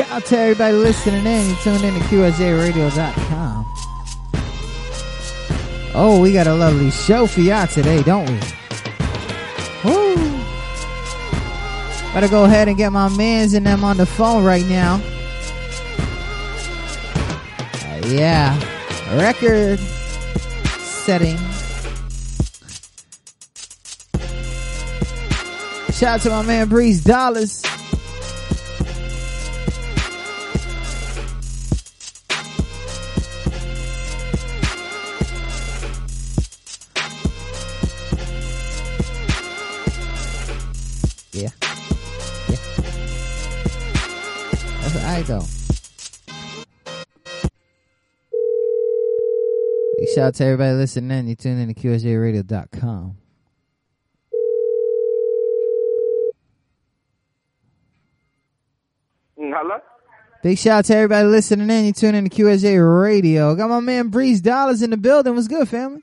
Shout out to everybody listening in. You tuned in to QSJRadio.com. Oh, we got a lovely show for y'all today, don't we? Woo! Better go ahead and get my mans and them on the phone right now. Uh, yeah. Record setting. Shout out to my man Breeze Dollars. That's alright though. Big shout out to everybody listening in. You tune in to QSJRadio.com. Mm, hello? Big shout out to everybody listening in. You tune in to QSJ Radio. Got my man Breeze Dollars in the building. What's good, family?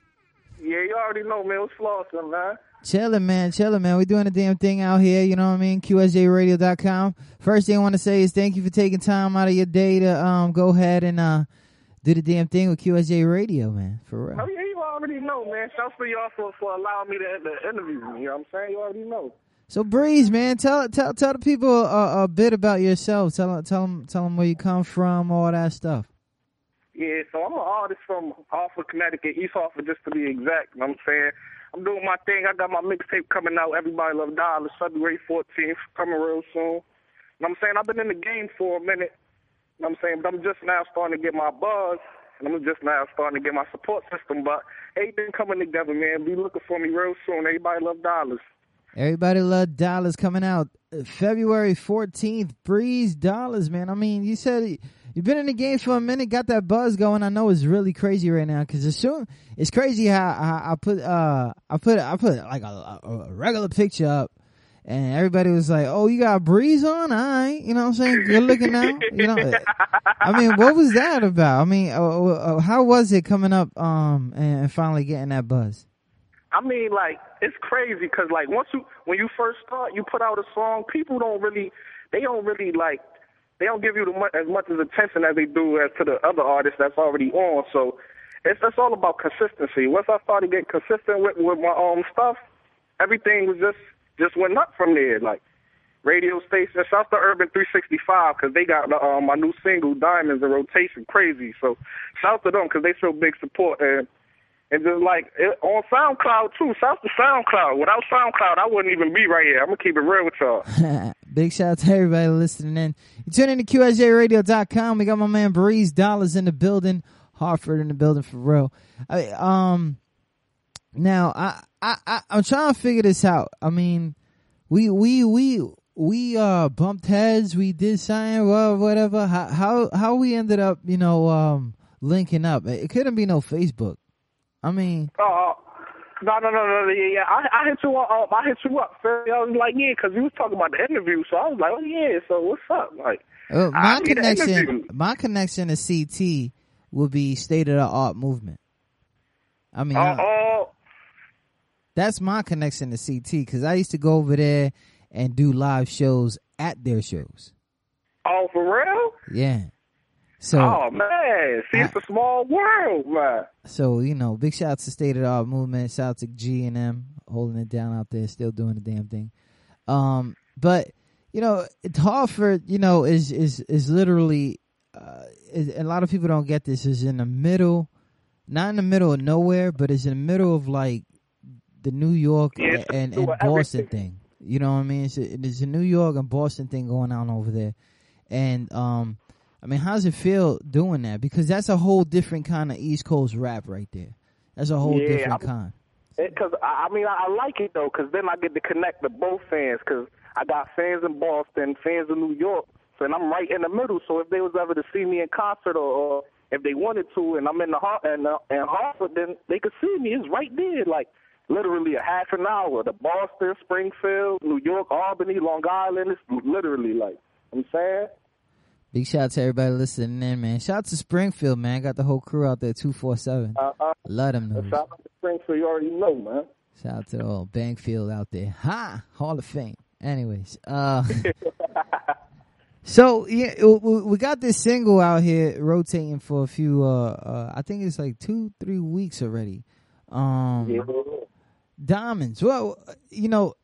Yeah, you already know, man. What's flossing, man? Chilling, man. Chilling, man. we doing a damn thing out here. You know what I mean? QSJRadio.com. First thing I want to say is thank you for taking time out of your day to um go ahead and uh do the damn thing with QSJ Radio, man. For real. Oh, yeah, you already know, man. Shouts to y'all for, for allowing me to, to interview me. You know what I'm saying? You already know. So Breeze, man, tell tell tell the people a, a bit about yourself. Tell tell them tell them where you come from, all that stuff. Yeah, so I'm an artist from Hartford, Connecticut, East Hartford, just to be exact. You know what I'm saying? I'm doing my thing. I got my mixtape coming out. Everybody Love Dollars, February 14th, coming real soon. You know I'm saying? I've been in the game for a minute. You know I'm saying? But I'm just now starting to get my buzz. And I'm just now starting to get my support system. But everything coming together, man. Be looking for me real soon. Everybody Love Dollars. Everybody love dollars coming out February 14th. Breeze dollars, man. I mean, you said you've been in the game for a minute, got that buzz going. I know it's really crazy right now because it's soon, it's crazy how I, I put, uh, I put, I put like a, a, regular picture up and everybody was like, "Oh, you got breeze on? Right, you know what I'm saying? You're looking now, you know." I mean, what was that about? I mean, uh, uh, how was it coming up, um, and finally getting that buzz? I mean, like it's crazy because like once you when you first start, you put out a song, people don't really, they don't really like, they don't give you the as much as attention as they do as to the other artists that's already on. So it's it's all about consistency. Once I started getting consistent with with my own stuff, everything was just just went up from there. Like radio station, shout out to Urban 365 because they got uh, my new single Diamonds in rotation, crazy. So shout out to them because they show big support and and just like it, on SoundCloud too. Shout to SoundCloud. Without SoundCloud, I wouldn't even be right here. I'm gonna keep it real with y'all. Big shout out to everybody listening in. You tune in to QSJRadio.com. We got my man Breeze Dollars in the building, Hartford in the building for real. I, um, now I, I, I I'm trying to figure this out. I mean, we we we we uh bumped heads. We did something, well, whatever. How how how we ended up, you know, um linking up. It couldn't be no Facebook. I mean, uh, no, no, no, no, yeah, yeah. I, I hit you up. Um, I hit you up. I was like, yeah, because you was talking about the interview. So I was like, oh yeah. So what's up? Like, uh, my connection, my connection to CT would be state of the art movement. I mean, uh, I, that's my connection to CT because I used to go over there and do live shows at their shows. Oh, for real? Yeah. So, oh man, see, it's a small world, man. So you know, big shout out to State of the Art Movement. Shout out to G and M holding it down out there, still doing the damn thing. Um, but you know, Hartford, you know, is is is literally. Uh, is, a lot of people don't get this. Is in the middle, not in the middle of nowhere, but it's in the middle of like the New York yeah, and, and, and Boston thing. You know what I mean? It's a, it's a New York and Boston thing going on over there, and um I mean, how does it feel doing that? Because that's a whole different kind of East Coast rap right there. That's a whole yeah, different I'm, kind. Because I mean, I, I like it though, because then I get to connect to both fans. Because I got fans in Boston, fans in New York, so and I'm right in the middle. So if they was ever to see me in concert, or, or if they wanted to, and I'm in the and uh, in Hartford, then they could see me. It's right there, like literally a half an hour. The Boston, Springfield, New York, Albany, Long Island. It's literally like I'm saying. Big shout out to everybody listening in, man. Shout out to Springfield, man. Got the whole crew out there, 247. Uh-uh. Love them. Know. Shout out to Springfield, you already know, man. Shout out to all Bankfield out there. Ha! Hall of Fame. Anyways, uh, So yeah, we got this single out here rotating for a few. Uh, uh I think it's like two, three weeks already. Um, yeah. Diamonds. Well, you know,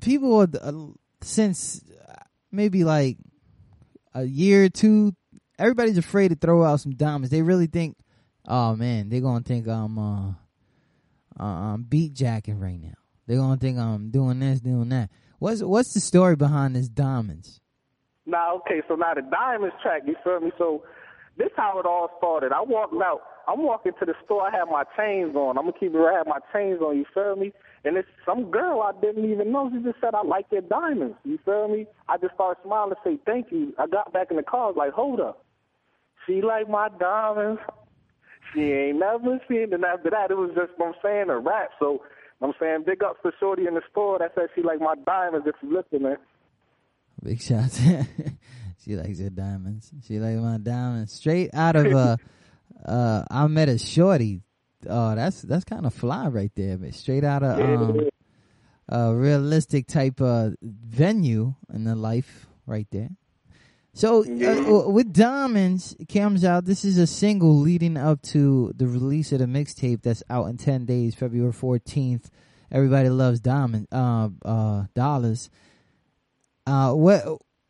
people are, uh, since maybe like a year or two, everybody's afraid to throw out some diamonds. They really think, oh man, they're gonna think I'm uh, uh I'm beat jacking right now. They're gonna think I'm doing this, doing that. What's what's the story behind this diamonds? Now, okay, so now the diamonds track, you feel me? So this how it all started. I walked out. I'm walking to the store. I had my chains on. I'm gonna keep it. I had my chains on. You feel me? And it's some girl I didn't even know. She just said I like your diamonds. You feel me? I just started smiling and say thank you. I got back in the car. I was like, hold up. She like my diamonds. She ain't never seen. And after that, it was just I'm saying a rap. So I'm saying big up for Shorty in the store that said she like my diamonds. If you listening. Big shots. she likes your diamonds. She like my diamonds. Straight out of uh uh I met a shorty. Oh, that's that's kind of fly right there. But straight out of um a realistic type of venue in the life right there. So uh, with Diamonds comes out. This is a single leading up to the release of the mixtape that's out in ten days, February fourteenth. Everybody loves Diamond uh, uh, dollars. Uh, where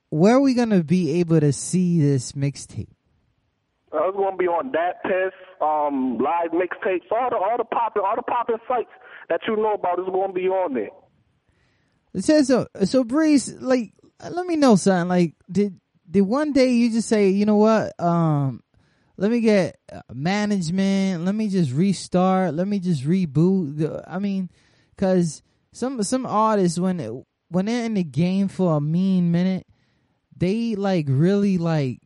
where are we gonna be able to see this mixtape? Uh, it's gonna be on DatPiff, um, live mixtapes, all the all the popping all the popping sites that you know about is gonna be on there. It says so. So Breeze, like, let me know something. Like, did did one day you just say, you know what? Um, let me get uh, management. Let me just restart. Let me just reboot. I mean, because some some artists when when they're in the game for a mean minute, they like really like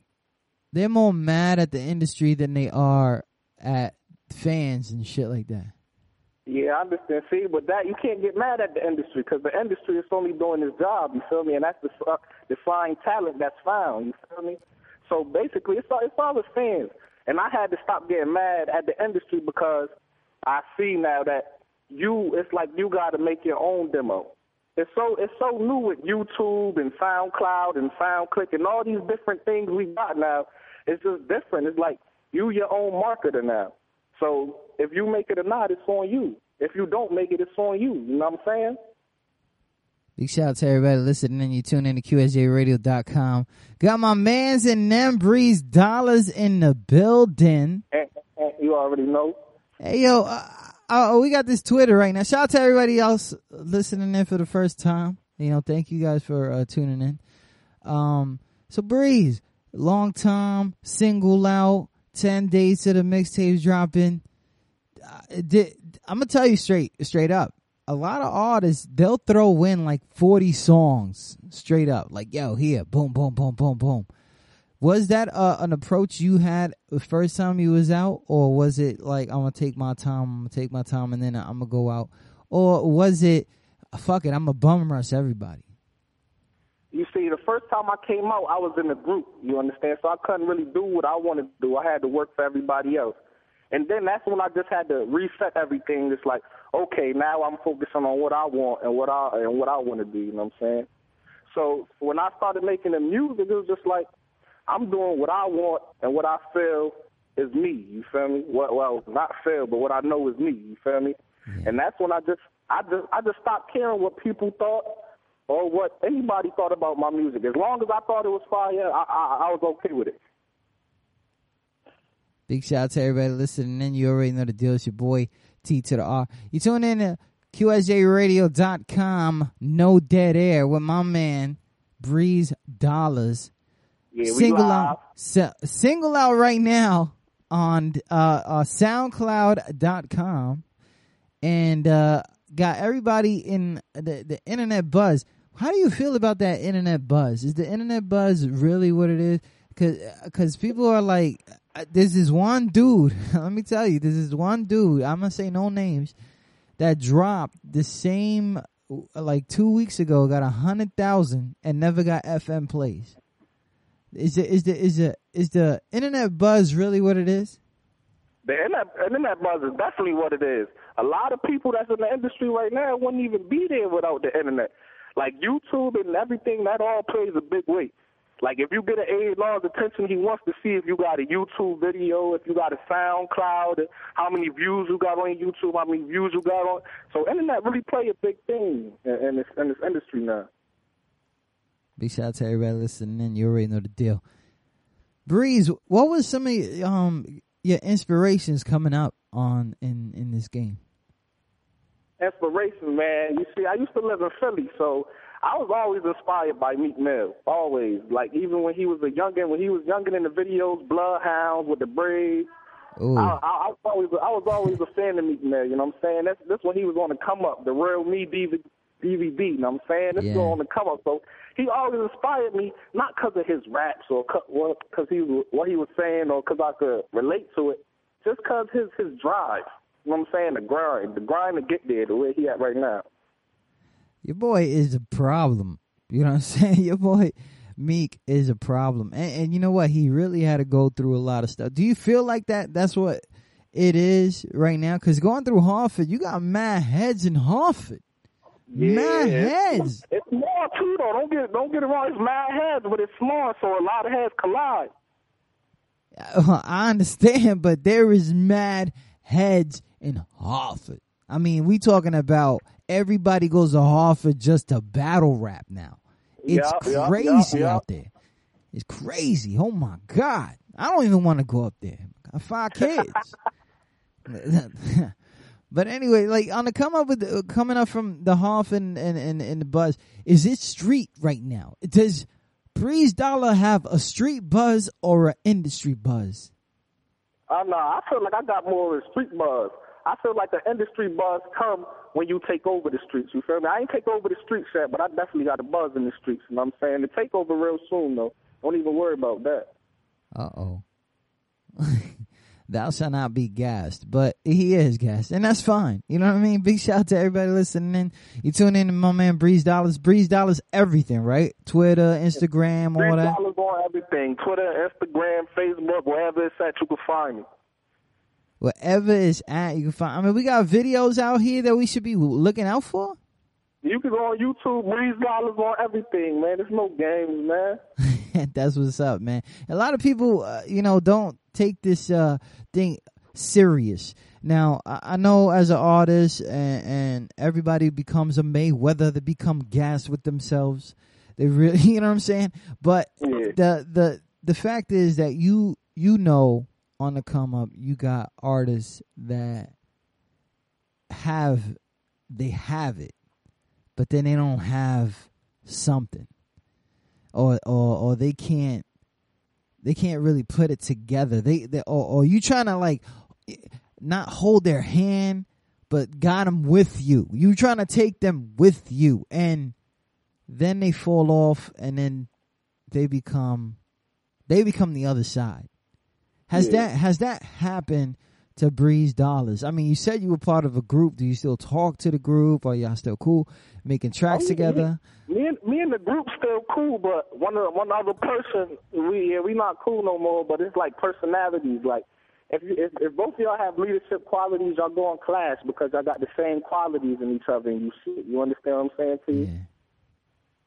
they're more mad at the industry than they are at fans and shit like that. Yeah, I understand. See, but that you can't get mad at the industry because the industry is only doing its job. You feel me? And that's the uh, defining talent that's found. You feel me? So basically, it's all it's all the fans. And I had to stop getting mad at the industry because I see now that you, it's like you got to make your own demo. It's so it's so new with YouTube and SoundCloud and SoundClick and all these different things we got now. It's just different. It's like you your own marketer now. So if you make it or not, it's on you. If you don't make it, it's on you. You know what I'm saying? Big shout out to everybody listening. And you tune in to QSJRadio.com. Got my mans and them Breeze Dollars in the building. And, and you already know. Hey, yo, uh, uh, we got this Twitter right now. Shout out to everybody else listening in for the first time. You know, thank you guys for uh, tuning in. Um, so Breeze, long time, single out, 10 days to the mixtapes dropping. Uh, I'm gonna tell you straight, straight up. A lot of artists, they'll throw in like 40 songs straight up. Like, yo, here, boom, boom, boom, boom, boom. Was that uh, an approach you had the first time you was out, or was it like I'm gonna take my time, I'm gonna take my time, and then I'm gonna go out, or was it fuck it, I'm a bum rush everybody? See, the first time I came out, I was in a group. You understand? So I couldn't really do what I wanted to do. I had to work for everybody else. And then that's when I just had to reset everything. It's like, okay, now I'm focusing on what I want and what I and what I want to do. You know what I'm saying? So when I started making the music, it was just like I'm doing what I want and what I feel is me. You feel me? Well, well not feel, but what I know is me. You feel me? Mm-hmm. And that's when I just I just I just stopped caring what people thought or what anybody thought about my music. As long as I thought it was fire, I, I, I was okay with it. Big shout out to everybody listening in. You already know the deal. It's your boy T to the R. You tune in to QSJRadio.com, no dead air with my man Breeze Dollars. Yeah, single out, single out right now on uh, uh, SoundCloud.com, and uh, got everybody in the the internet buzz. How do you feel about that internet buzz? Is the internet buzz really what it is? Cause, cause people are like, uh, this is one dude. let me tell you, this is one dude. I'm gonna say no names that dropped the same like two weeks ago. Got a hundred thousand and never got FM plays. Is the is the is the is the internet buzz really what it is? The internet, internet buzz is definitely what it is. A lot of people that's in the industry right now wouldn't even be there without the internet like YouTube and everything, that all plays a big weight. Like if you get an A&R's attention, he wants to see if you got a YouTube video, if you got a SoundCloud, how many views you got on YouTube, how many views you got on. So internet really play a big thing in, this in this industry now. Big shout out to everybody listening in. You already know the deal. Breeze, what was some of your, um your inspirations coming up on in in this game? Inspiration, man. You see, I used to live in Philly, so I was always inspired by Meek Mill. Always, like even when he was a youngin, when he was younger in the videos, Bloodhounds with the braids. I, I, I, was always, I was always a fan of Meek Mill. You know what I'm saying? That's that's when he was on the come up, the real me DVD. DVD, you know what I'm saying? This yeah. is on the come up. So he always inspired me, not because of his raps or because he what he was saying or because I could relate to it, just because his his drive. You know what I'm saying? The grind, the grind to get there, the way he at right now. Your boy is a problem. You know what I'm saying? Your boy Meek is a problem. And, and you know what? He really had to go through a lot of stuff. Do you feel like that? That's what it is right now? Because going through Hartford, you got mad heads in Hartford. Yeah, mad heads. It's, small too, though. Don't get don't get it wrong. It's mad heads, but it's small, so a lot of heads collide. I understand, but there is mad heads in Hartford. I mean, we talking about everybody goes to Hartford just to battle rap now. It's yeah, crazy yeah, out there. It's crazy. Oh my God. I don't even want to go up there. I got five kids. but anyway, like on the come up with the, coming up from the Hoff and, and, and, and the buzz, is it street right now? Does Breeze Dollar have a street buzz or an industry buzz? I uh, know. I feel like I got more of a street buzz. I feel like the industry buzz come when you take over the streets. You feel me? I ain't take over the streets yet, but I definitely got a buzz in the streets. You know what I'm saying? The take over real soon though. Don't even worry about that. Uh oh. Thou shall not be gassed, but he is gassed, and that's fine. You know what I mean? Big shout out to everybody listening. You tune in to my man Breeze Dollars. Breeze Dollars, everything, right? Twitter, Instagram, all that. Breeze Dollars on everything. Twitter, Instagram, Facebook, wherever it's at, you can find me wherever it's at, you can find. I mean, we got videos out here that we should be looking out for. You can go on YouTube, Breeze Dollars on everything, man. There's no games, man. That's what's up, man. A lot of people, uh, you know, don't take this uh, thing serious. Now, I, know as an artist, and, and, everybody becomes a Mayweather, they become gas with themselves. They really, you know what I'm saying? But yeah. the the the fact is that you you know on the come up, you got artists that have they have it, but then they don't have something, or or or they can't they can't really put it together. They, they or, or you trying to like not hold their hand, but got them with you. You trying to take them with you, and then they fall off, and then they become they become the other side. Has yeah. that has that happened to Breeze Dollars? I mean, you said you were part of a group. Do you still talk to the group? Are y'all still cool making tracks oh, together? Me, and me and the group still cool, but one of one other person we yeah, we not cool no more. But it's like personalities. Like if you, if, if both of y'all have leadership qualities, y'all go on clash because y'all got the same qualities in each other, and you see. You understand what I'm saying to you? Yeah.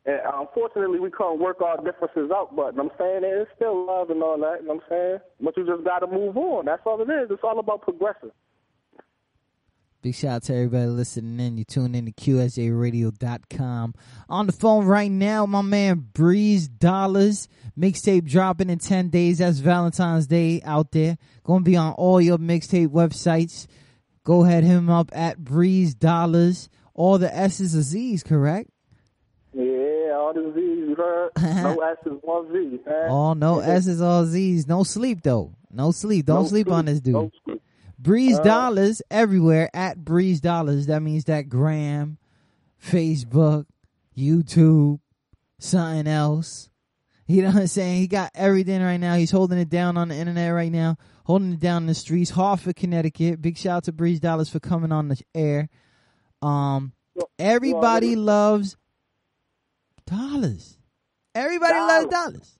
And uh, unfortunately, we can't work our differences out, but I'm saying it's still love and all that. You I'm saying? But you just got to move on. That's all it is. It's all about progressing. Big shout out to everybody listening in. You tune in to QSJRadio.com. On the phone right now, my man Breeze Dollars. Mixtape dropping in 10 days. That's Valentine's Day out there. Going to be on all your mixtape websites. Go ahead, him up at Breeze Dollars. All the S's are Z's, correct? Yeah, all the Z's, no S's, one Z. Man. Oh, no S's, all Z's. No sleep, though. No sleep. Don't no sleep, sleep, on this dude. No Breeze uh, Dollars everywhere at Breeze Dollars. That means that Gram, Facebook, YouTube, something else. You know what I'm saying? He got everything right now. He's holding it down on the internet right now, holding it down in the streets. Hartford, Connecticut. Big shout out to Breeze Dollars for coming on the air. Um, everybody loves dollars. Everybody dollars. loves dollars.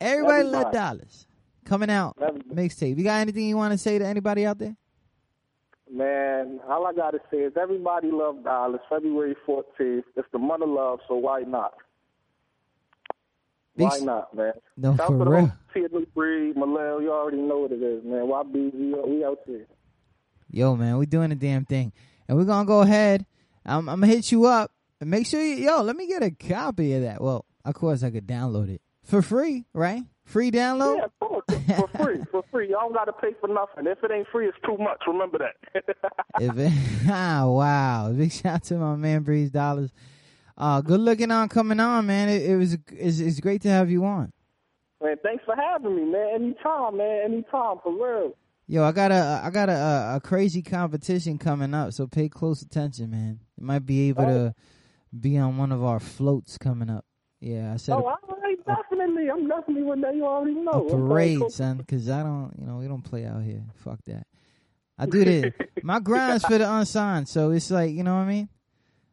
Everybody, Everybody. loves dollars. Coming out mixtape. You got anything you want to say to anybody out there? Man, all I gotta say is everybody love dollars. February 14th. It's the month of love, so why not? Why not, man? No, Shout for real. Theodore Breed, Malel, you already know what it is, man. Why be we out there. Yo, man, we doing the damn thing. And we're going to go ahead. I'm, I'm going to hit you up. And make sure you, yo, let me get a copy of that. Well, of course, I could download it for free, right? Free download? Yeah, for, for free, for free. Y'all got to pay for nothing. If it ain't free, it's too much. Remember that. if it, ah, wow. Big shout out to my man, Breeze Dollars. Uh, good looking on coming on, man. It, it was it's, it's great to have you on. Man, thanks for having me, man. Anytime, man. Anytime, for real. Yo, I got a I got a, a crazy competition coming up, so pay close attention, man. You might be able oh. to be on one of our floats coming up. Yeah, I said. Oh, a, definitely. I'm definitely with that. You already know. A parade, cool. son, because I don't, you know, we don't play out here. Fuck that. I do this. My grind's for the unsigned, so it's like, you know what I mean?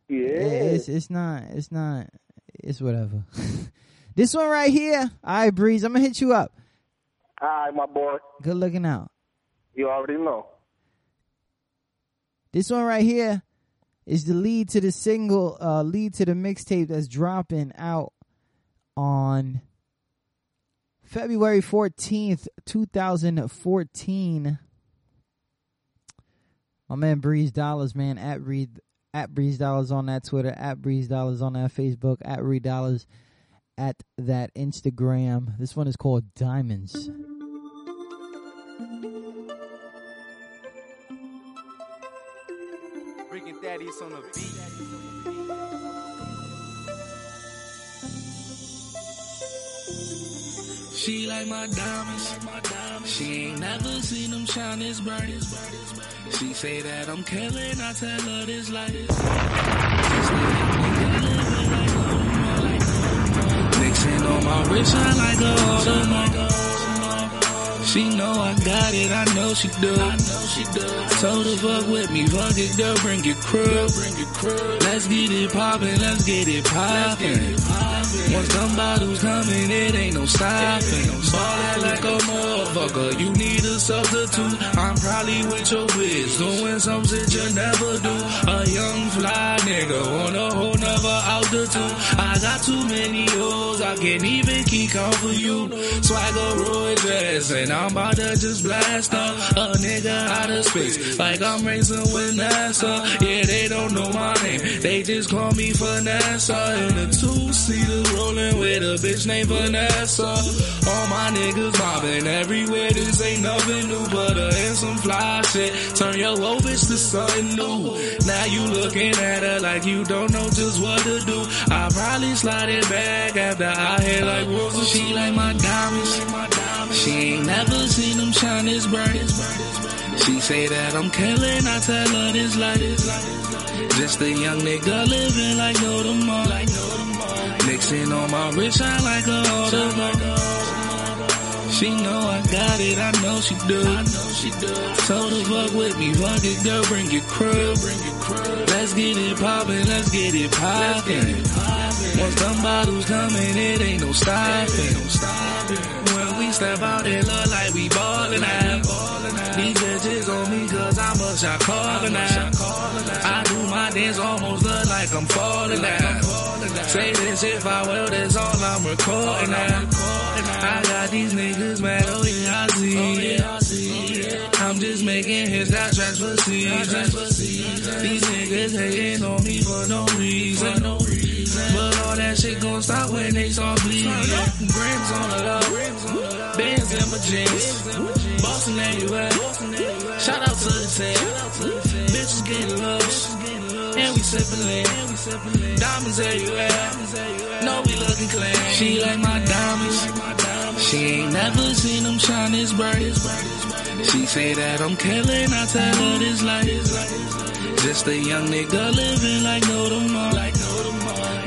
Yeah. It's it's not it's not it's whatever. this one right here, all right, Breeze. I'm gonna hit you up. All right, my boy. Good looking out. You already know. This one right here is the lead to the single, uh, lead to the mixtape that's dropping out on February 14th, 2014. My man Breeze Dollars, man, at Reed at Breeze Dollars on that Twitter, at Breeze Dollars on that Facebook, at Breeze Dollars at that Instagram. This one is called Diamonds. Thaddeus on the beat. She like my diamonds. She ain't never seen them shine this bright. She say that I'm killing, I tell her this life. Mixing on my wrist, I like a auto. She know I got it, I know she do. I know she do. Told her fuck with me, fuck it, girl, bring your crew. Let's get it poppin', let's get it poppin'. Once them bottles coming, it ain't no stopping. Ballin' like a motherfucker, you need a substitute. I'm probably with your bitch, doing something you never do. A young fly nigga on a whole nother altitude. I got too many hoes, I can't even keep count for you. Swagger Roy dress, and I'm about to just blast up a nigga out of space, like I'm racing with NASA. Yeah, they don't know my name, they just call me Vanessa in a two-seater rolling with a bitch named Vanessa. All my niggas mobbing everywhere. This ain't nothing new, but a handsome fly shit. Turn your old bitch to something new. Now you looking at her like you don't know just what to do. I probably slide it back after I hit like wolves. She like my diamonds. She ain't never seen them shine this bright. She say that I'm killing, I tell her this life. Just a young nigga living like no tomorrow. Mixing on my wrist, shine like a auto. She know I got it, I know she do. I know she do. Told her fuck with me, fuck it, girl, bring your crew. Let's get it poppin', let's get it poppin'. Once them bottles coming, it ain't no stopping. When we step out, it look like we ballin' out. These bitches on me cause I'm a shot calling out. I do my dance almost look like I'm falling out. Say this if I will, that's all I'm recording now. I got these niggas mad, oh yeah, I see. Oh, I'm just making hits, got tracks for season. These niggas hating on me for no reason. But all that shit gon' stop when they start bleeding. Grams on the low, bands in my jeans. Boston anywhere. Shout out to the team. Bitches getting lost and we sippin' lean. Diamonds everywhere, know we looking clean. She like my diamonds, she ain't never seen them shine this bright. She say that I'm killing, I tell her this life. Just a young nigga living like no tomorrow.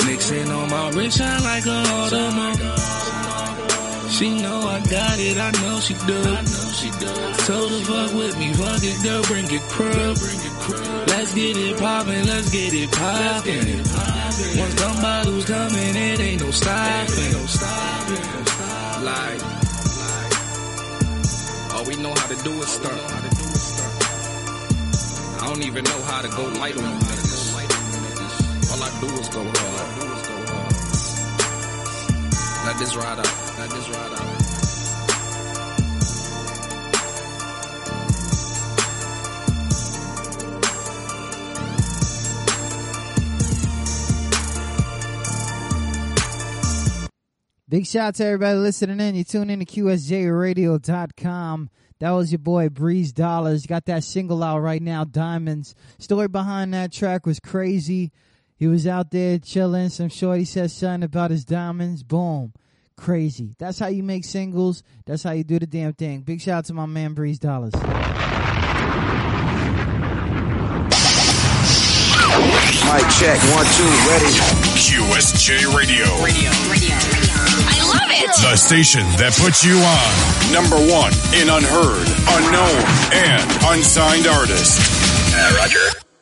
Mixing on my wrist, shine like a auto. She know I got it, I know she do. I know she does. Told her fuck with me, fuck it, girl, bring it crew. Let's get it poppin', let's get it poppin'. Once them bottles coming, it ain't no stopping. Like, all we know how to do is stunt. I don't even know how to go light on All I do is go hard. Now this ride out. Big shout out to everybody listening in. You tune in to QSJRadio.com. That was your boy Breeze Dollars. Got that single out right now, Diamonds. Story behind that track was crazy. He was out there chilling. Some shorty said something about his diamonds. Boom. Crazy. That's how you make singles. That's how you do the damn thing. Big shout out to my man Breeze Dollars. Mic check, one, two, ready. QSJ Radio. Radio. Radio. I love it. The station that puts you on. Number one in unheard, unknown, and unsigned artists. Uh, Roger.